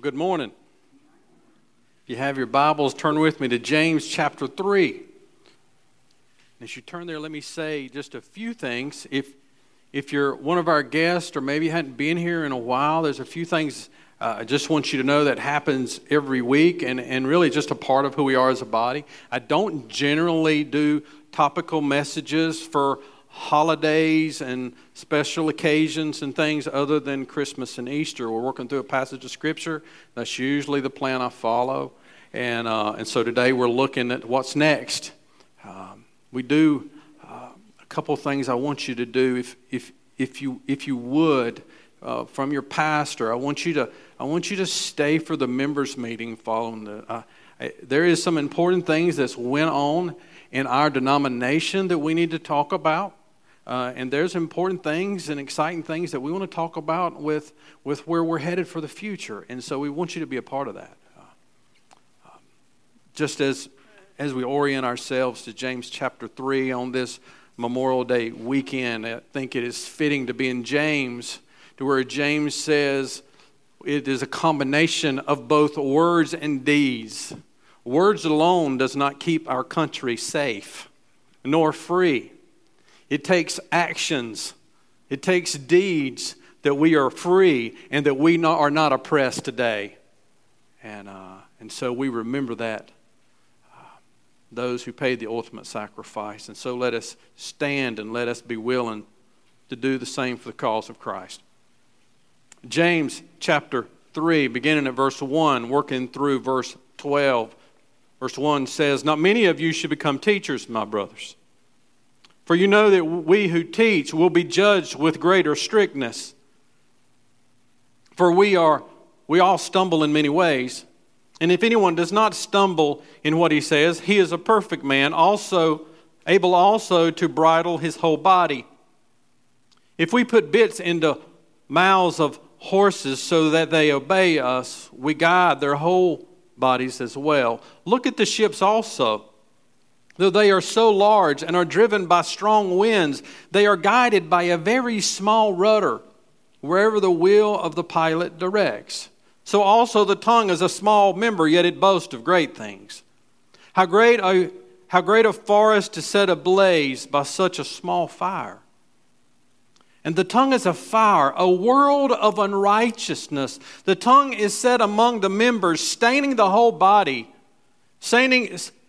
Good morning. If you have your Bibles, turn with me to James chapter 3. As you turn there, let me say just a few things. If, if you're one of our guests or maybe you hadn't been here in a while, there's a few things uh, I just want you to know that happens every week and, and really just a part of who we are as a body. I don't generally do topical messages for holidays and special occasions and things other than Christmas and Easter. We're working through a passage of Scripture. That's usually the plan I follow. And, uh, and so today we're looking at what's next. Um, we do uh, a couple things I want you to do. If, if, if, you, if you would, uh, from your pastor, I want you to, I want you to stay for the members' meeting following the. Uh, I, there is some important things that's went on in our denomination that we need to talk about. Uh, and there's important things and exciting things that we want to talk about with, with where we're headed for the future. And so we want you to be a part of that. Uh, um, just as, as we orient ourselves to James chapter 3 on this Memorial Day weekend, I think it is fitting to be in James, to where James says it is a combination of both words and deeds. Words alone does not keep our country safe nor free. It takes actions, it takes deeds that we are free and that we not, are not oppressed today. And, uh, and so we remember that, uh, those who paid the ultimate sacrifice. And so let us stand and let us be willing to do the same for the cause of Christ. James chapter 3, beginning at verse 1, working through verse 12. Verse 1 says, Not many of you should become teachers, my brothers for you know that we who teach will be judged with greater strictness. For we are we all stumble in many ways. And if anyone does not stumble in what he says, he is a perfect man, also able also to bridle his whole body. If we put bits into mouths of horses so that they obey us, we guide their whole bodies as well. Look at the ships also Though they are so large and are driven by strong winds, they are guided by a very small rudder wherever the will of the pilot directs. So also the tongue is a small member, yet it boasts of great things. How great a, how great a forest is set ablaze by such a small fire. And the tongue is a fire, a world of unrighteousness. The tongue is set among the members, staining the whole body, staining,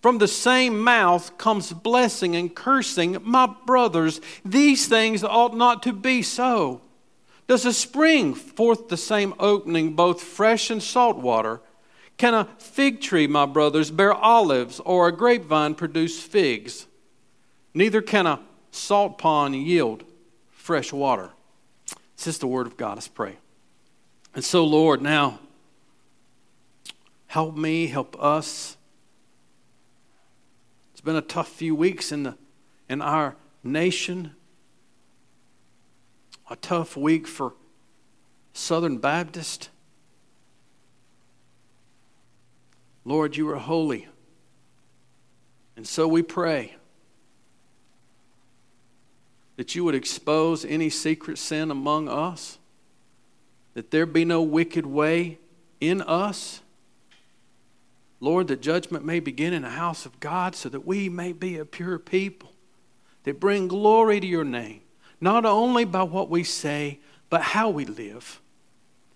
From the same mouth comes blessing and cursing. My brothers, these things ought not to be so. Does a spring forth the same opening, both fresh and salt water? Can a fig tree, my brothers, bear olives, or a grapevine produce figs? Neither can a salt pond yield fresh water. This is the word of God. Let's pray. And so, Lord, now help me, help us it's been a tough few weeks in, the, in our nation, a tough week for Southern Baptist. Lord, you are holy. And so we pray that you would expose any secret sin among us, that there be no wicked way in us Lord, that judgment may begin in the house of God so that we may be a pure people that bring glory to your name, not only by what we say, but how we live,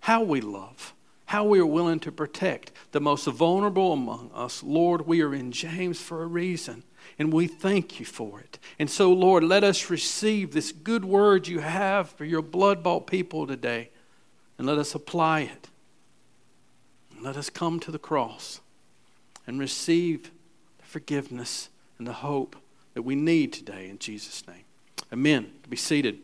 how we love, how we are willing to protect the most vulnerable among us. Lord, we are in James for a reason, and we thank you for it. And so, Lord, let us receive this good word you have for your blood bought people today, and let us apply it. Let us come to the cross and receive the forgiveness and the hope that we need today in Jesus' name. Amen. Be seated.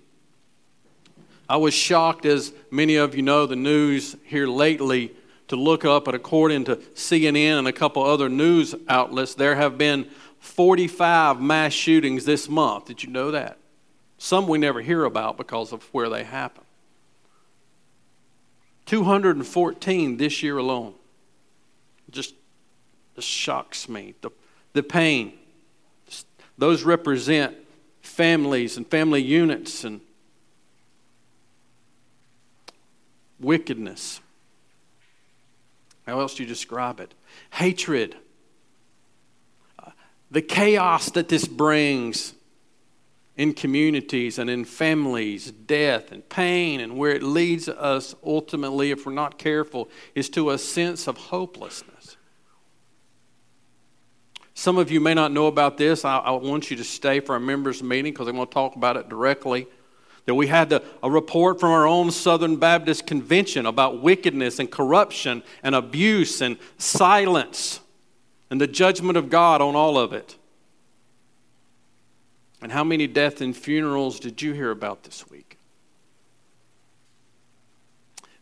I was shocked, as many of you know, the news here lately to look up, and according to CNN and a couple other news outlets, there have been 45 mass shootings this month. Did you know that? Some we never hear about because of where they happen. 214 this year alone. Just, just shocks me. The, the pain. Those represent families and family units and wickedness. How else do you describe it? Hatred. Uh, the chaos that this brings in communities and in families, death and pain, and where it leads us ultimately, if we're not careful, is to a sense of hopelessness. Some of you may not know about this. I, I want you to stay for our members' meeting because I'm going to talk about it directly. That we had the, a report from our own Southern Baptist Convention about wickedness and corruption and abuse and silence and the judgment of God on all of it. And how many deaths and funerals did you hear about this week?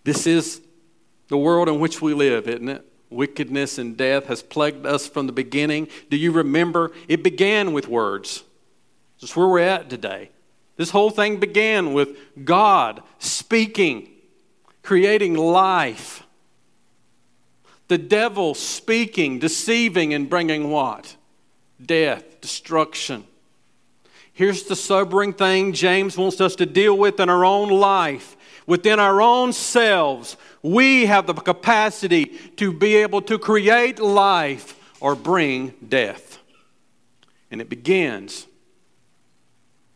This is the world in which we live, isn't it? Wickedness and death has plagued us from the beginning. Do you remember? It began with words. That's where we're at today. This whole thing began with God speaking, creating life. The devil speaking, deceiving, and bringing what? Death, destruction. Here's the sobering thing James wants us to deal with in our own life. Within our own selves, we have the capacity to be able to create life or bring death. And it begins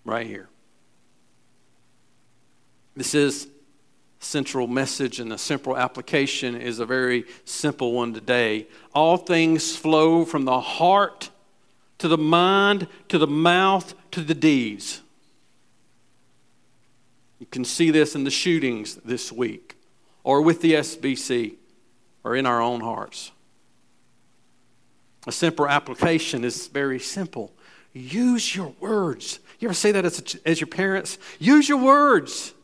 right here. This is central message and the central application is a very simple one today. All things flow from the heart to the mind to the mouth to the deeds. You can see this in the shootings this week, or with the SBC, or in our own hearts. A simple application is very simple. Use your words. You ever say that as, as your parents? Use your words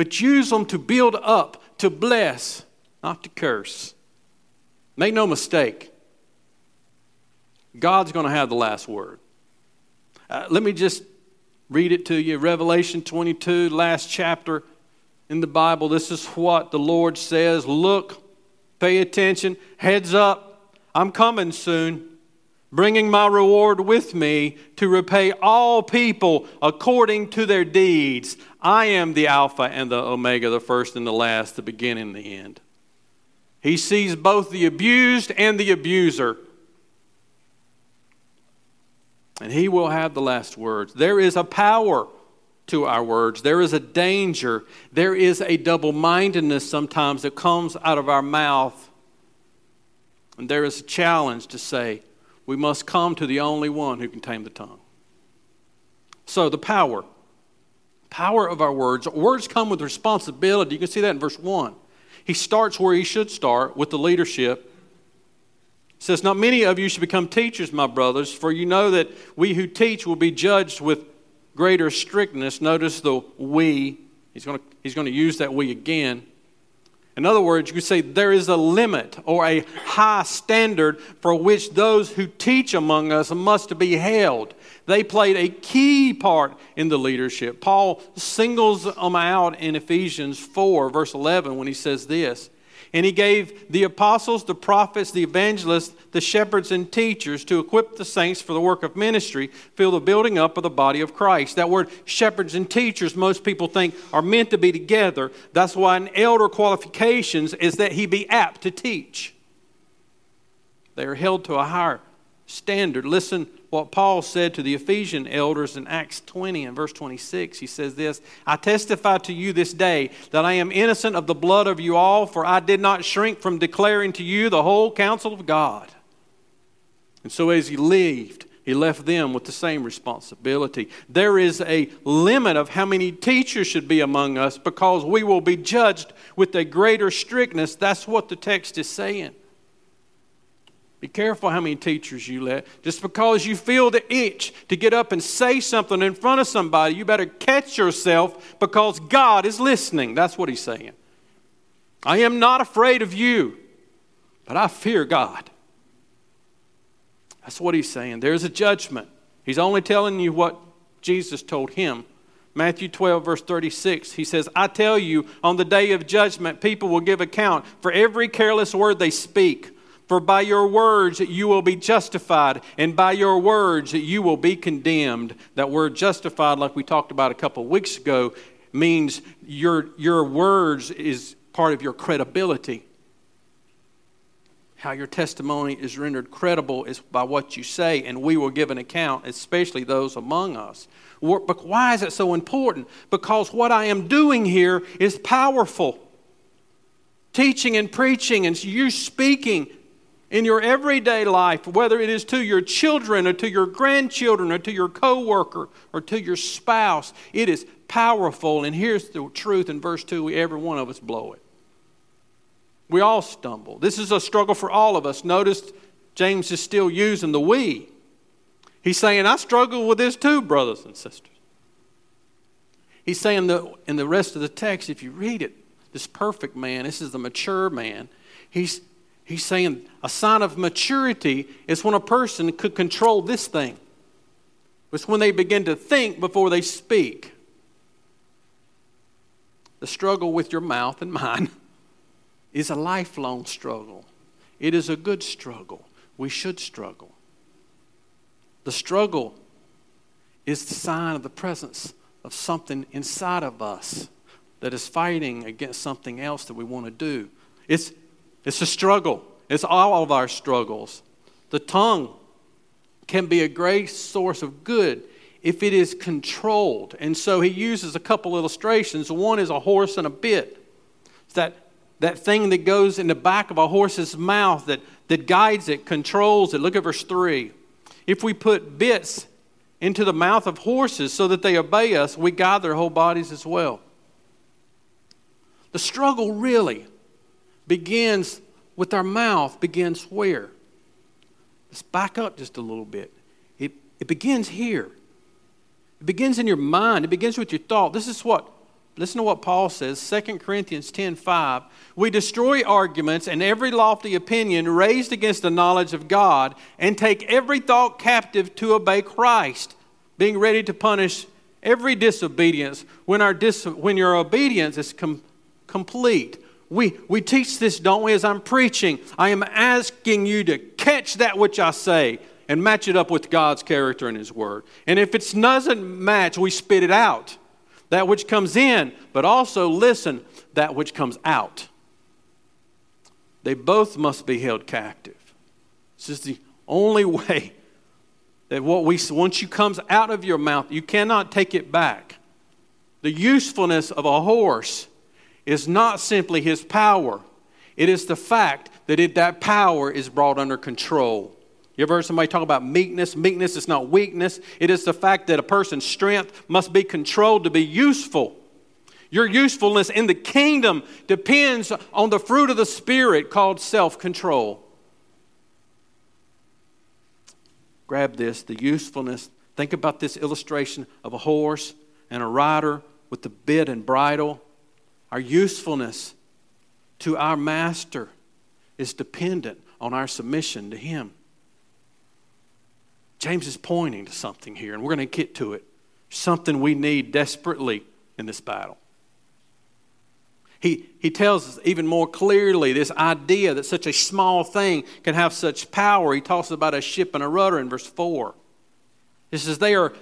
but use them to build up, to bless, not to curse. Make no mistake, God's going to have the last word. Uh, let me just read it to you Revelation 22, last chapter in the Bible. This is what the Lord says Look, pay attention, heads up, I'm coming soon bringing my reward with me to repay all people according to their deeds. I am the Alpha and the Omega, the first and the last, the beginning and the end. He sees both the abused and the abuser. And he will have the last words. There is a power to our words. There is a danger. There is a double mindedness sometimes that comes out of our mouth. And there is a challenge to say, we must come to the only one who can tame the tongue. So, the power. Power of our words. Words come with responsibility. You can see that in verse 1. He starts where he should start with the leadership. Says, Not many of you should become teachers, my brothers, for you know that we who teach will be judged with greater strictness. Notice the we. He's going to, he's going to use that we again. In other words, you could say there is a limit or a high standard for which those who teach among us must be held. They played a key part in the leadership. Paul singles them out in Ephesians 4, verse 11, when he says this and he gave the apostles, the prophets, the evangelists, the shepherds, and teachers to equip the saints for the work of ministry, fill the building up of the body of Christ. That word shepherds and teachers, most people think are meant to be together. That's why an elder qualifications is that he be apt to teach. They are held to a higher standard. Listen what Paul said to the Ephesian elders in Acts 20 and verse 26. He says this I testify to you this day that I am innocent of the blood of you all, for I did not shrink from declaring to you the whole counsel of God. And so as he lived, he left them with the same responsibility. There is a limit of how many teachers should be among us because we will be judged with a greater strictness. That's what the text is saying. Be careful how many teachers you let. Just because you feel the itch to get up and say something in front of somebody, you better catch yourself because God is listening. That's what he's saying. I am not afraid of you. but I fear God. That's what he's saying. There's a judgment. He's only telling you what Jesus told him. Matthew 12, verse 36, he says, I tell you, on the day of judgment, people will give account for every careless word they speak. For by your words you will be justified, and by your words you will be condemned. That word justified, like we talked about a couple weeks ago, means your, your words is part of your credibility. How your testimony is rendered credible is by what you say, and we will give an account, especially those among us. But why is it so important? Because what I am doing here is powerful. Teaching and preaching, and you speaking in your everyday life, whether it is to your children or to your grandchildren or to your coworker or to your spouse, it is powerful. And here's the truth in verse 2 every one of us blow it. We all stumble. This is a struggle for all of us. Notice James is still using the we. He's saying, I struggle with this too, brothers and sisters. He's saying that in the rest of the text, if you read it, this perfect man, this is the mature man, he's He's saying a sign of maturity is when a person could control this thing. It's when they begin to think before they speak. The struggle with your mouth and mine is a lifelong struggle. It is a good struggle. We should struggle. The struggle is the sign of the presence of something inside of us that is fighting against something else that we want to do. It's, it's a struggle. It's all of our struggles. The tongue can be a great source of good if it is controlled. And so he uses a couple illustrations. One is a horse and a bit. It's that, that thing that goes in the back of a horse's mouth that, that guides it, controls it. Look at verse 3. If we put bits into the mouth of horses so that they obey us, we guide their whole bodies as well. The struggle really begins with our mouth begins where? Let's back up just a little bit. It, it begins here. It begins in your mind. It begins with your thought. This is what, listen to what Paul says, 2 Corinthians 10 5. We destroy arguments and every lofty opinion raised against the knowledge of God and take every thought captive to obey Christ, being ready to punish every disobedience when, our dis- when your obedience is com- complete. We, we teach this, don't we, as I'm preaching? I am asking you to catch that which I say and match it up with God's character and His Word. And if it doesn't match, we spit it out. That which comes in, but also listen, that which comes out. They both must be held captive. This is the only way that what we once you comes out of your mouth, you cannot take it back. The usefulness of a horse is not simply his power, it is the fact that it, that power is brought under control. You ever heard somebody talk about meekness? Meekness is not weakness. It is the fact that a person's strength must be controlled to be useful. Your usefulness in the kingdom depends on the fruit of the Spirit called self control. Grab this the usefulness. Think about this illustration of a horse and a rider with the bit and bridle. Our usefulness to our master is dependent on our submission to him. James is pointing to something here, and we're going to get to it. Something we need desperately in this battle. He, he tells us even more clearly this idea that such a small thing can have such power. He talks about a ship and a rudder in verse 4. He says, they are,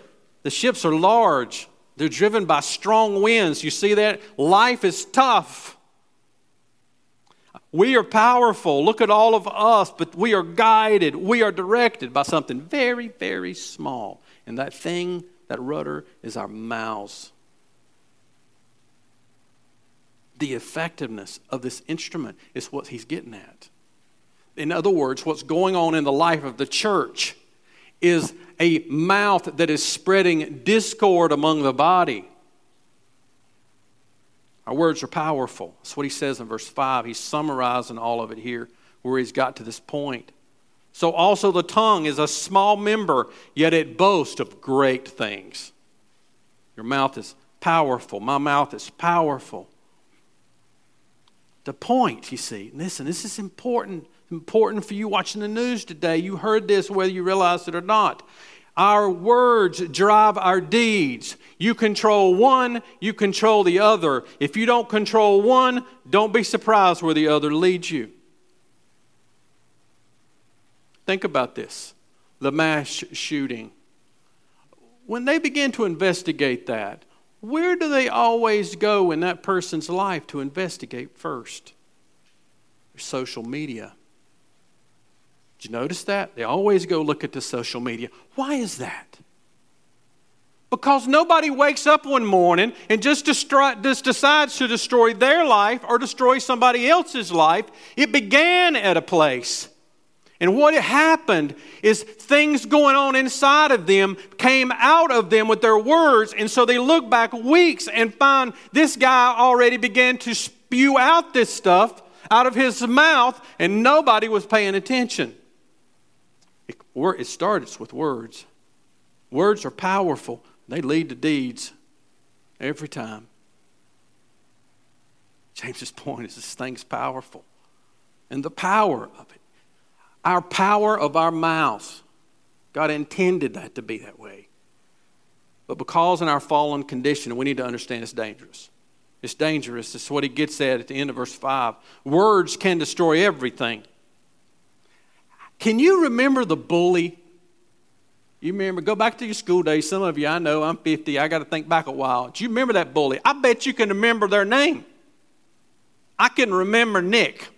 the ships are large, they're driven by strong winds. You see that? Life is tough. We are powerful. Look at all of us, but we are guided, we are directed by something very, very small. And that thing, that rudder, is our mouths. The effectiveness of this instrument is what he's getting at. In other words, what's going on in the life of the church is a mouth that is spreading discord among the body. Our words are powerful. That's what he says in verse 5. He's summarizing all of it here where he's got to this point. So, also, the tongue is a small member, yet it boasts of great things. Your mouth is powerful. My mouth is powerful. The point, you see, listen, this is important important for you watching the news today. You heard this whether you realize it or not. Our words drive our deeds. You control one, you control the other. If you don't control one, don't be surprised where the other leads you. Think about this the mass shooting. When they begin to investigate that, where do they always go in that person's life to investigate first? Social media. Did you notice that? They always go look at the social media. Why is that? Because nobody wakes up one morning and just, just decides to destroy their life or destroy somebody else's life. It began at a place. And what happened is things going on inside of them came out of them with their words. And so they look back weeks and find this guy already began to spew out this stuff out of his mouth, and nobody was paying attention. It starts with words. Words are powerful, they lead to deeds every time. James's point is this thing's powerful. And the power of it, our power of our mouths, God intended that to be that way. But because in our fallen condition, we need to understand it's dangerous. It's dangerous. It's what he gets at at the end of verse 5. Words can destroy everything. Can you remember the bully? You remember, go back to your school days. Some of you, I know, I'm 50. I got to think back a while. Do you remember that bully? I bet you can remember their name. I can remember Nick.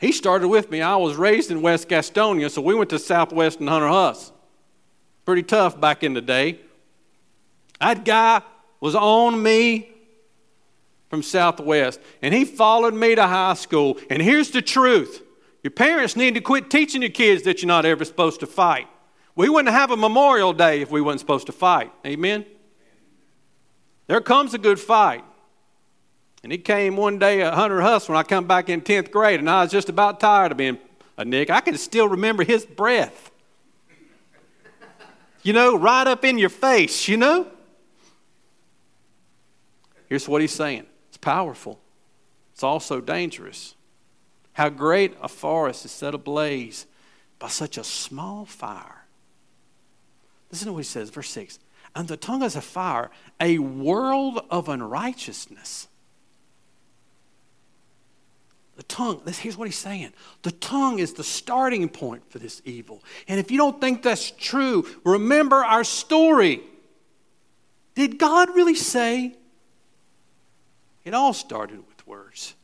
He started with me. I was raised in West Gastonia, so we went to Southwest and Hunter Huss. Pretty tough back in the day. That guy was on me from Southwest, and he followed me to high school. And here's the truth your parents need to quit teaching your kids that you're not ever supposed to fight. We wouldn't have a Memorial Day if we weren't supposed to fight. Amen? There comes a good fight. And he came one day at Hunter Huss when I come back in 10th grade, and I was just about tired of being a Nick. I can still remember his breath. You know, right up in your face, you know? Here's what he's saying it's powerful, it's also dangerous. How great a forest is set ablaze by such a small fire. Listen to what he says, verse 6. And the tongue is a fire, a world of unrighteousness. The tongue, this, here's what he's saying. The tongue is the starting point for this evil. And if you don't think that's true, remember our story. Did God really say? It all started with words.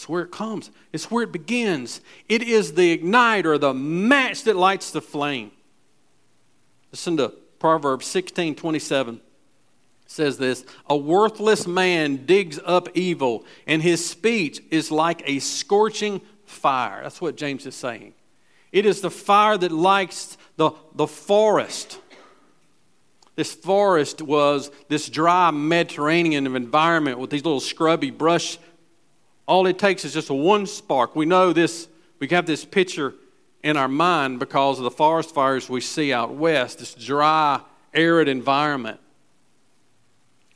It's where it comes, it's where it begins. It is the igniter, the match that lights the flame. Listen to Proverbs 16 27 says this A worthless man digs up evil, and his speech is like a scorching fire. That's what James is saying. It is the fire that lights the, the forest. This forest was this dry Mediterranean environment with these little scrubby brush all it takes is just one spark. We know this, we have this picture in our mind because of the forest fires we see out west, this dry, arid environment.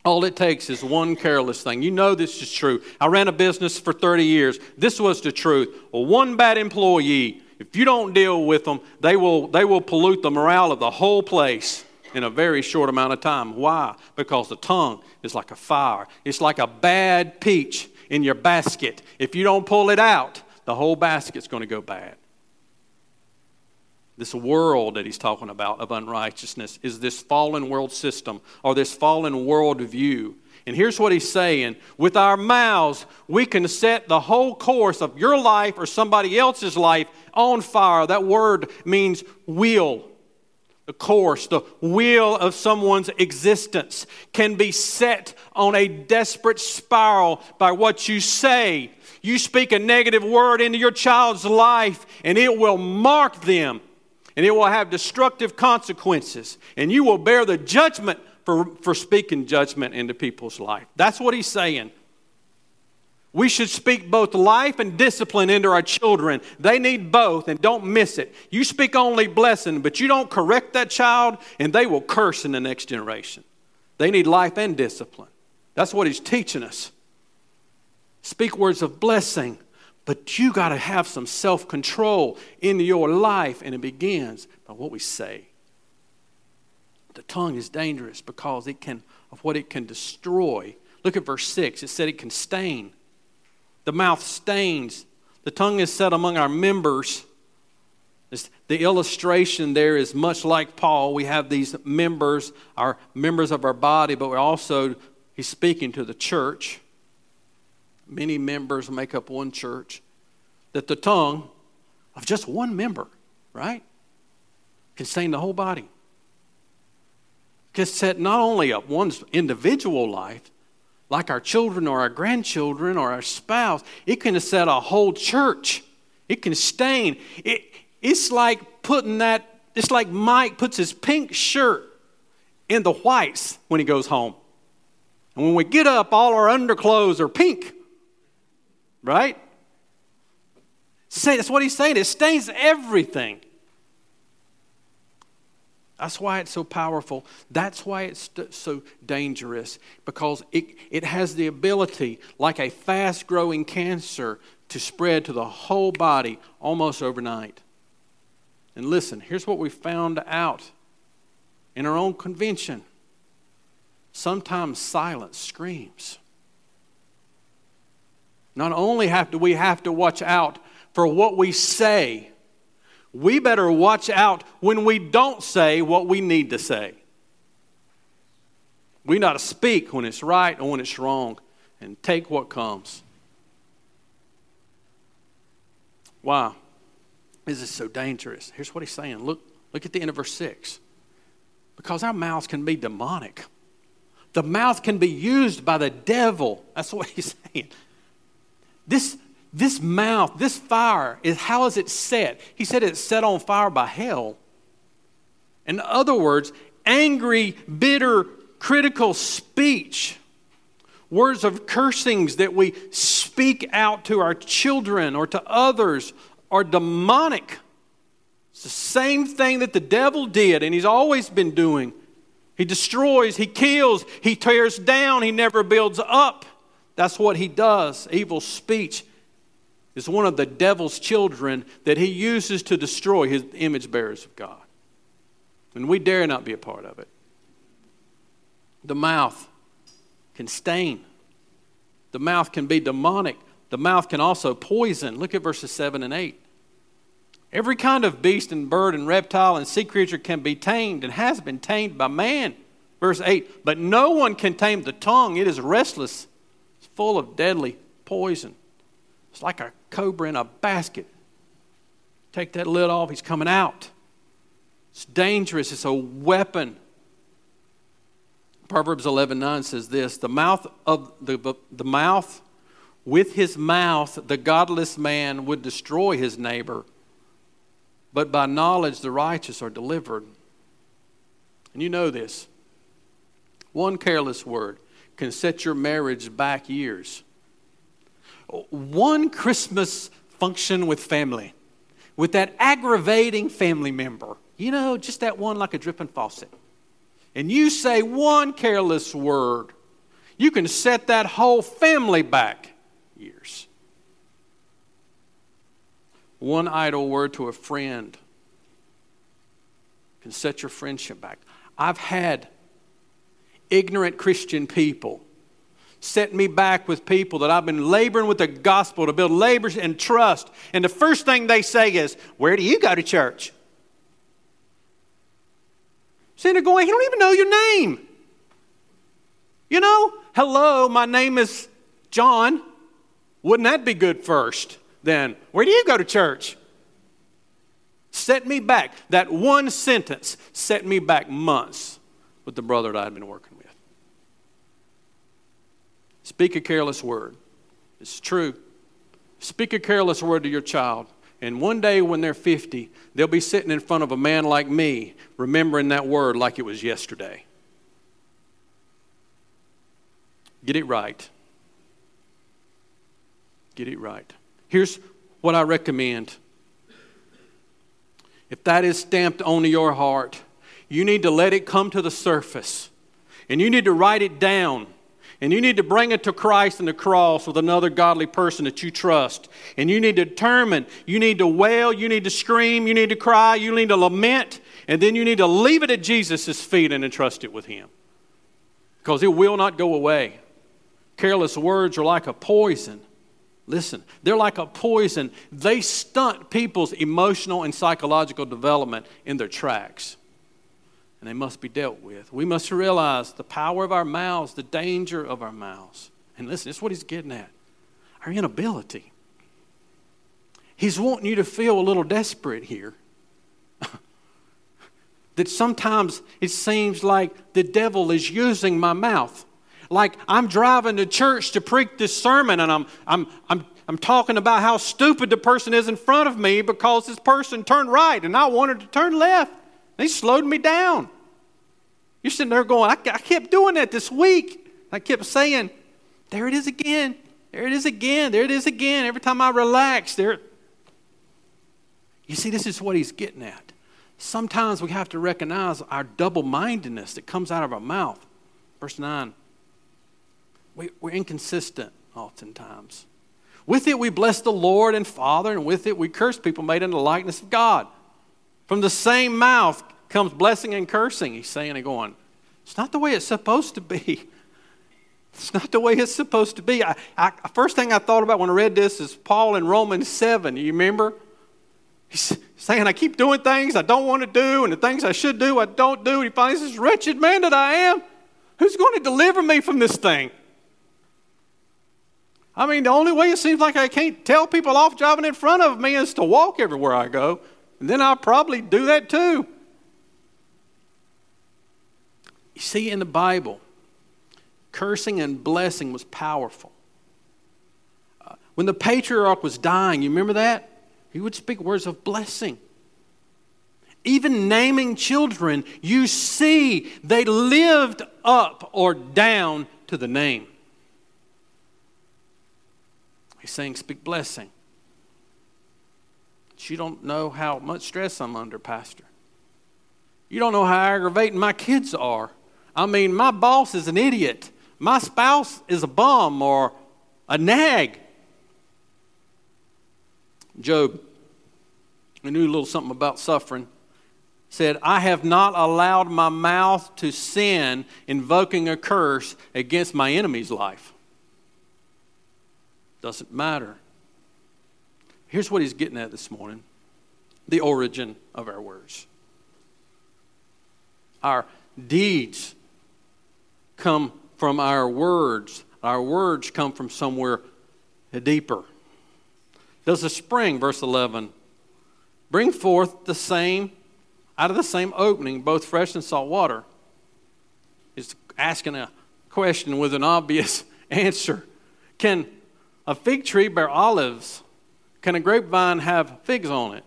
All it takes is one careless thing. You know this is true. I ran a business for 30 years. This was the truth. One bad employee, if you don't deal with them, they will, they will pollute the morale of the whole place in a very short amount of time. Why? Because the tongue is like a fire. It's like a bad peach in your basket. If you don't pull it out, the whole basket's going to go bad. This world that he's talking about of unrighteousness is this fallen world system or this fallen world view. And here's what he's saying with our mouths, we can set the whole course of your life or somebody else's life on fire. That word means wheel the course, the wheel of someone's existence can be set on a desperate spiral by what you say. You speak a negative word into your child's life, and it will mark them, and it will have destructive consequences, and you will bear the judgment for, for speaking judgment into people's life. That's what he's saying. We should speak both life and discipline into our children. They need both, and don't miss it. You speak only blessing, but you don't correct that child, and they will curse in the next generation. They need life and discipline. That's what he's teaching us. speak words of blessing, but you got to have some self control in your life, and it begins by what we say. The tongue is dangerous because it can, of what it can destroy. Look at verse 6. It said it can stain. The mouth stains. The tongue is set among our members. The illustration there is much like Paul. We have these members, our members of our body, but we're also, he's speaking to the church. Many members make up one church. That the tongue of just one member, right, can stain the whole body. Can set not only up one's individual life, like our children or our grandchildren or our spouse, it can set a whole church. It can stain. It, it's like putting that, it's like Mike puts his pink shirt in the whites when he goes home. And when we get up, all our underclothes are pink. Right? Say, that's what he's saying. It stains everything. That's why it's so powerful. That's why it's so dangerous, because it, it has the ability, like a fast growing cancer, to spread to the whole body almost overnight. And listen, here's what we found out in our own convention sometimes silence screams. Not only have to we have to watch out for what we say, we better watch out when we don't say what we need to say. We got to speak when it's right and when it's wrong and take what comes. Why is this so dangerous? Here's what he's saying. Look, look at the end of verse 6. Because our mouths can be demonic. The mouth can be used by the devil. That's what he's saying. This, this mouth, this fire, is how is it set? He said it's set on fire by hell. In other words, angry, bitter, critical speech, words of cursings that we speak out to our children or to others are demonic. It's the same thing that the devil did, and he's always been doing. He destroys, he kills, he tears down, he never builds up. That's what he does. Evil speech is one of the devil's children that he uses to destroy his image bearers of God. And we dare not be a part of it. The mouth can stain, the mouth can be demonic, the mouth can also poison. Look at verses 7 and 8. Every kind of beast and bird and reptile and sea creature can be tamed and has been tamed by man. Verse 8 But no one can tame the tongue, it is restless, it's full of deadly poison. It's like a cobra in a basket. Take that lid off, he's coming out. It's dangerous, it's a weapon. Proverbs 11:9 says this, the mouth of the, the mouth with his mouth the godless man would destroy his neighbor, but by knowledge the righteous are delivered. And you know this. One careless word can set your marriage back years one Christmas function with family, with that aggravating family member, you know, just that one like a dripping faucet, and you say one careless word, you can set that whole family back years. One idle word to a friend can set your friendship back. I've had ignorant Christian people set me back with people that I've been laboring with the gospel to build labor and trust. And the first thing they say is, Where do you go to church? See, they're going, He don't even know your name. You know, hello, my name is John. Wouldn't that be good first? Then, where do you go to church? Set me back. That one sentence set me back months with the brother that I'd been working Speak a careless word. It's true. Speak a careless word to your child. And one day when they're 50, they'll be sitting in front of a man like me, remembering that word like it was yesterday. Get it right. Get it right. Here's what I recommend. If that is stamped onto your heart, you need to let it come to the surface. And you need to write it down And you need to bring it to Christ and the cross with another godly person that you trust. And you need to determine, you need to wail, you need to scream, you need to cry, you need to lament, and then you need to leave it at Jesus' feet and entrust it with Him. Because it will not go away. Careless words are like a poison. Listen, they're like a poison. They stunt people's emotional and psychological development in their tracks. And they must be dealt with. We must realize the power of our mouths, the danger of our mouths. And listen, this is what he's getting at our inability. He's wanting you to feel a little desperate here. that sometimes it seems like the devil is using my mouth. Like I'm driving to church to preach this sermon and I'm, I'm, I'm, I'm talking about how stupid the person is in front of me because this person turned right and I wanted to turn left. They slowed me down. You're sitting there going, I, I kept doing that this week. I kept saying, there it is again. There it is again. There it is again. Every time I relax, there. You see, this is what he's getting at. Sometimes we have to recognize our double mindedness that comes out of our mouth. Verse 9 we, we're inconsistent oftentimes. With it, we bless the Lord and Father, and with it, we curse people made in the likeness of God. From the same mouth comes blessing and cursing. He's saying and going, it's not the way it's supposed to be. It's not the way it's supposed to be. I, I, first thing I thought about when I read this is Paul in Romans 7. You remember? He's saying, I keep doing things I don't want to do, and the things I should do, I don't do. And he finally says, Wretched man that I am, who's going to deliver me from this thing? I mean, the only way it seems like I can't tell people off driving in front of me is to walk everywhere I go. And then I'll probably do that too. You see, in the Bible, cursing and blessing was powerful. Uh, when the patriarch was dying, you remember that? He would speak words of blessing. Even naming children, you see they lived up or down to the name. He's saying, Speak blessing. But you don't know how much stress I'm under, Pastor. You don't know how aggravating my kids are. I mean, my boss is an idiot. My spouse is a bum or a nag. Job, who knew a little something about suffering, said, I have not allowed my mouth to sin, invoking a curse against my enemy's life. Doesn't matter. Here's what he's getting at this morning the origin of our words. Our deeds come from our words, our words come from somewhere deeper. Does the spring, verse 11, bring forth the same, out of the same opening, both fresh and salt water? He's asking a question with an obvious answer. Can a fig tree bear olives? Can a grapevine have figs on it?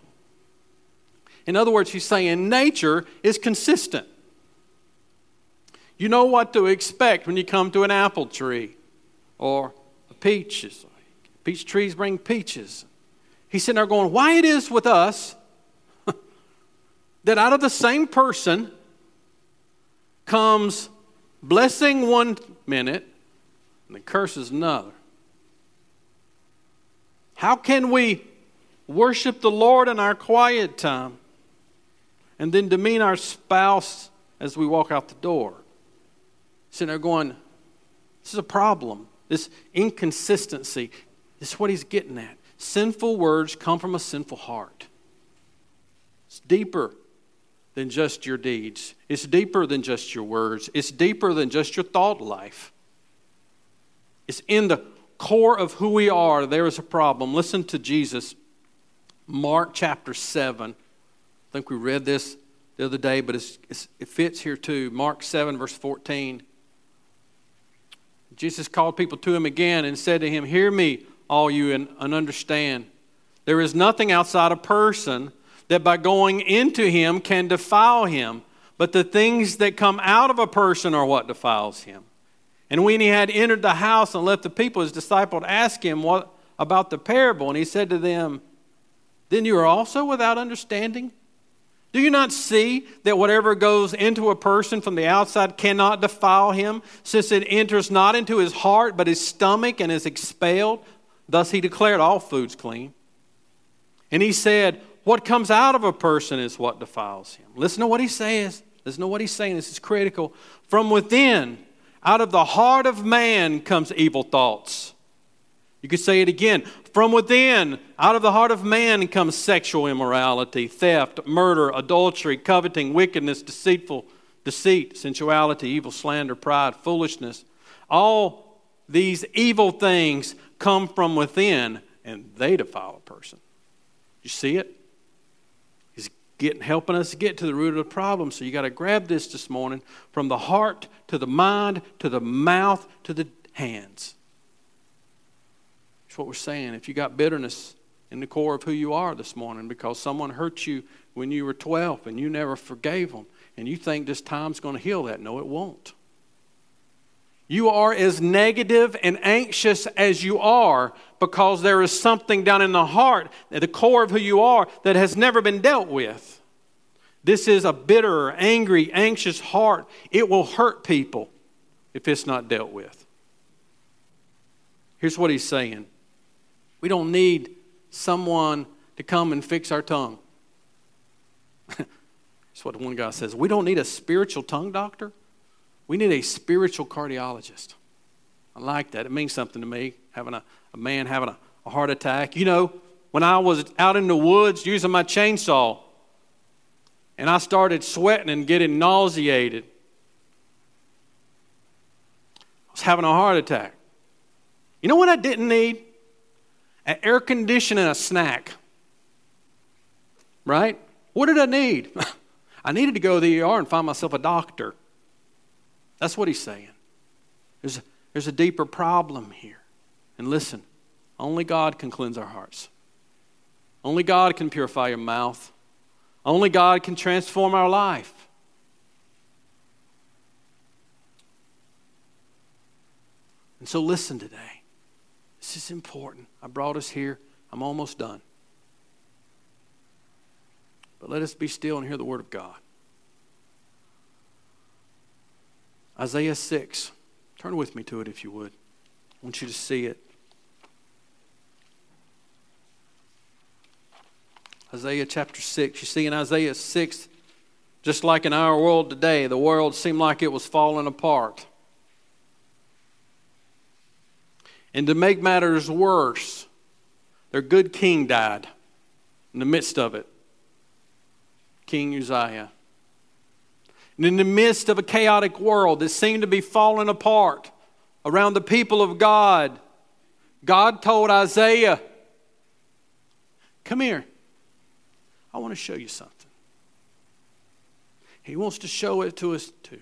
In other words, he's saying nature is consistent. You know what to expect when you come to an apple tree or peaches. Peach Peach trees bring peaches. He's sitting there going, Why it is with us that out of the same person comes blessing one minute and then curses another. How can we worship the Lord in our quiet time and then demean our spouse as we walk out the door? Sitting there going, this is a problem. This inconsistency. This is what he's getting at. Sinful words come from a sinful heart. It's deeper than just your deeds, it's deeper than just your words, it's deeper than just your thought life. It's in the core of who we are, there is a problem. Listen to Jesus, Mark chapter 7. I think we read this the other day, but it's, it's, it fits here too. Mark 7, verse 14. Jesus called people to him again and said to him, Hear me, all you, and, and understand. There is nothing outside a person that by going into him can defile him, but the things that come out of a person are what defiles him. And when he had entered the house and left the people, his disciples asked him what about the parable, and he said to them, Then you are also without understanding? Do you not see that whatever goes into a person from the outside cannot defile him, since it enters not into his heart, but his stomach, and is expelled? Thus he declared all foods clean. And he said, What comes out of a person is what defiles him. Listen to what he says. Listen to what he's saying. This is critical. From within, out of the heart of man comes evil thoughts. You could say it again. From within, out of the heart of man comes sexual immorality, theft, murder, adultery, coveting, wickedness, deceitful, deceit, sensuality, evil slander, pride, foolishness. All these evil things come from within and they defile a person. You see it? He's getting, helping us get to the root of the problem. So you got to grab this this morning from the heart to the mind to the mouth to the hands. That's what we're saying. If you got bitterness in the core of who you are this morning because someone hurt you when you were 12 and you never forgave them, and you think this time's going to heal that, no, it won't. You are as negative and anxious as you are because there is something down in the heart, at the core of who you are, that has never been dealt with. This is a bitter, angry, anxious heart. It will hurt people if it's not dealt with. Here's what he's saying we don't need someone to come and fix our tongue. That's what one guy says. We don't need a spiritual tongue doctor. We need a spiritual cardiologist. I like that. It means something to me, having a, a man having a, a heart attack. You know, when I was out in the woods using my chainsaw and I started sweating and getting nauseated, I was having a heart attack. You know what I didn't need? An air conditioner and a snack. Right? What did I need? I needed to go to the ER and find myself a doctor. That's what he's saying. There's a, there's a deeper problem here. And listen, only God can cleanse our hearts. Only God can purify your mouth. Only God can transform our life. And so listen today. This is important. I brought us here. I'm almost done. But let us be still and hear the word of God. Isaiah 6. Turn with me to it if you would. I want you to see it. Isaiah chapter 6. You see, in Isaiah 6, just like in our world today, the world seemed like it was falling apart. And to make matters worse, their good king died in the midst of it. King Uzziah. And in the midst of a chaotic world that seemed to be falling apart around the people of God, God told Isaiah, Come here. I want to show you something. He wants to show it to us too.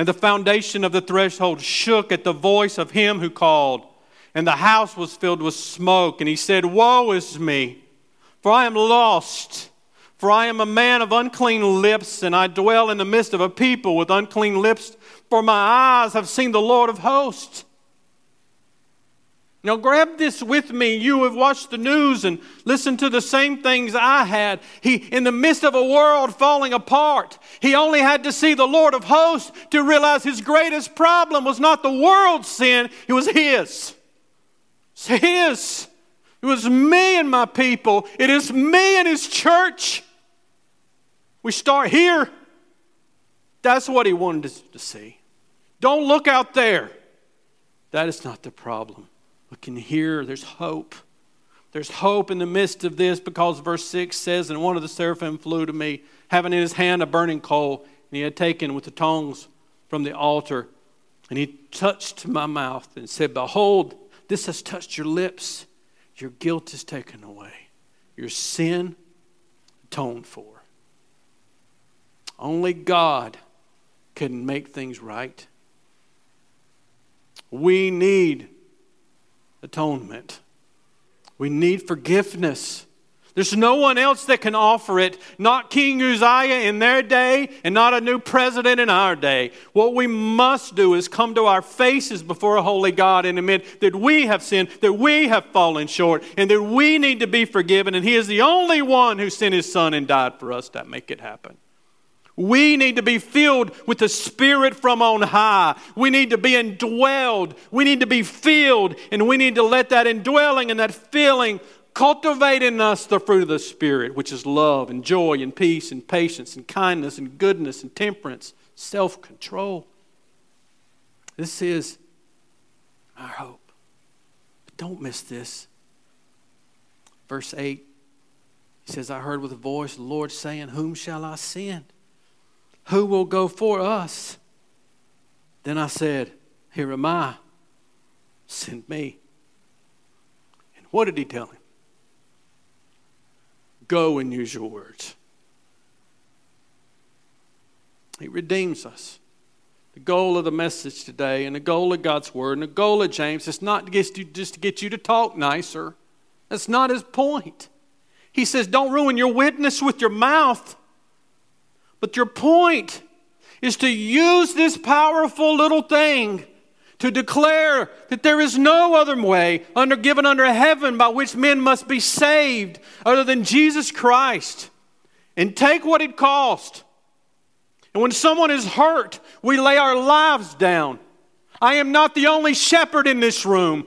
And the foundation of the threshold shook at the voice of him who called, and the house was filled with smoke. And he said, Woe is me, for I am lost. For I am a man of unclean lips, and I dwell in the midst of a people with unclean lips for my eyes have seen the Lord of hosts. Now, grab this with me. You have watched the news and listened to the same things I had. He, in the midst of a world falling apart, he only had to see the Lord of hosts to realize his greatest problem was not the world's sin, it was his. It's his. It was me and my people. It is me and his church. We start here. That's what he wanted us to see. Don't look out there. That is not the problem. Look can hear there's hope. There's hope in the midst of this because verse 6 says, And one of the seraphim flew to me, having in his hand a burning coal, and he had taken with the tongs from the altar. And he touched my mouth and said, Behold, this has touched your lips. Your guilt is taken away, your sin atoned for. Only God can make things right. We need atonement. We need forgiveness. There's no one else that can offer it, not King Uzziah in their day and not a new president in our day. What we must do is come to our faces before a holy God and admit that we have sinned, that we have fallen short, and that we need to be forgiven. And He is the only one who sent His Son and died for us to make it happen. We need to be filled with the Spirit from on high. We need to be indwelled. We need to be filled, and we need to let that indwelling and that filling cultivate in us the fruit of the Spirit, which is love and joy and peace and patience and kindness and goodness and temperance, self control. This is our hope. But don't miss this. Verse 8, he says, I heard with a voice the Lord saying, Whom shall I send? Who will go for us? Then I said, Here am I. Send me. And what did he tell him? Go and use your words. He redeems us. The goal of the message today and the goal of God's word and the goal of James is not to get you, just to get you to talk nicer. That's not his point. He says, don't ruin your witness with your mouth. But your point is to use this powerful little thing to declare that there is no other way under given under heaven by which men must be saved other than Jesus Christ. And take what it cost. And when someone is hurt, we lay our lives down. I am not the only shepherd in this room.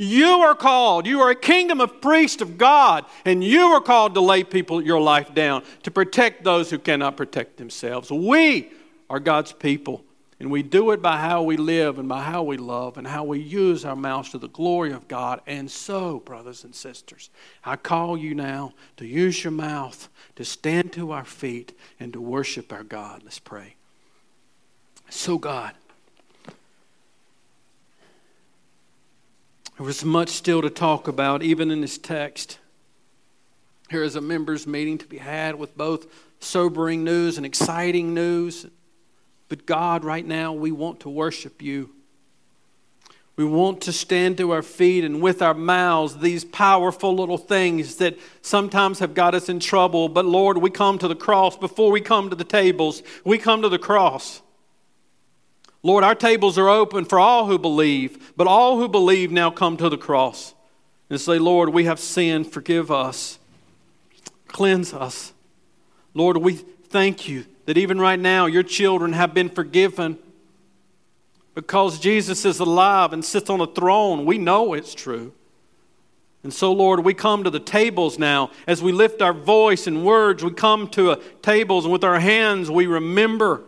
You are called. You are a kingdom of priests of God, and you are called to lay people your life down to protect those who cannot protect themselves. We are God's people. And we do it by how we live and by how we love and how we use our mouths to the glory of God. And so, brothers and sisters, I call you now to use your mouth to stand to our feet and to worship our God. Let's pray. So, God, there was much still to talk about, even in this text. Here is a members' meeting to be had with both sobering news and exciting news. But God, right now, we want to worship you. We want to stand to our feet and with our mouths, these powerful little things that sometimes have got us in trouble. But Lord, we come to the cross before we come to the tables. We come to the cross. Lord, our tables are open for all who believe, but all who believe now come to the cross and say, Lord, we have sinned. Forgive us. Cleanse us. Lord, we thank you that even right now your children have been forgiven because Jesus is alive and sits on a throne. We know it's true. And so, Lord, we come to the tables now. As we lift our voice and words, we come to tables, and with our hands, we remember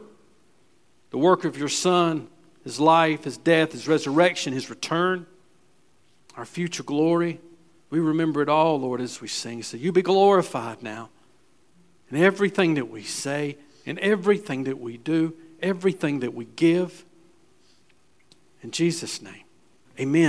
the work of your Son, his life, his death, his resurrection, his return, our future glory. We remember it all, Lord, as we sing. So you be glorified now in everything that we say in everything that we do, everything that we give. In Jesus' name, amen.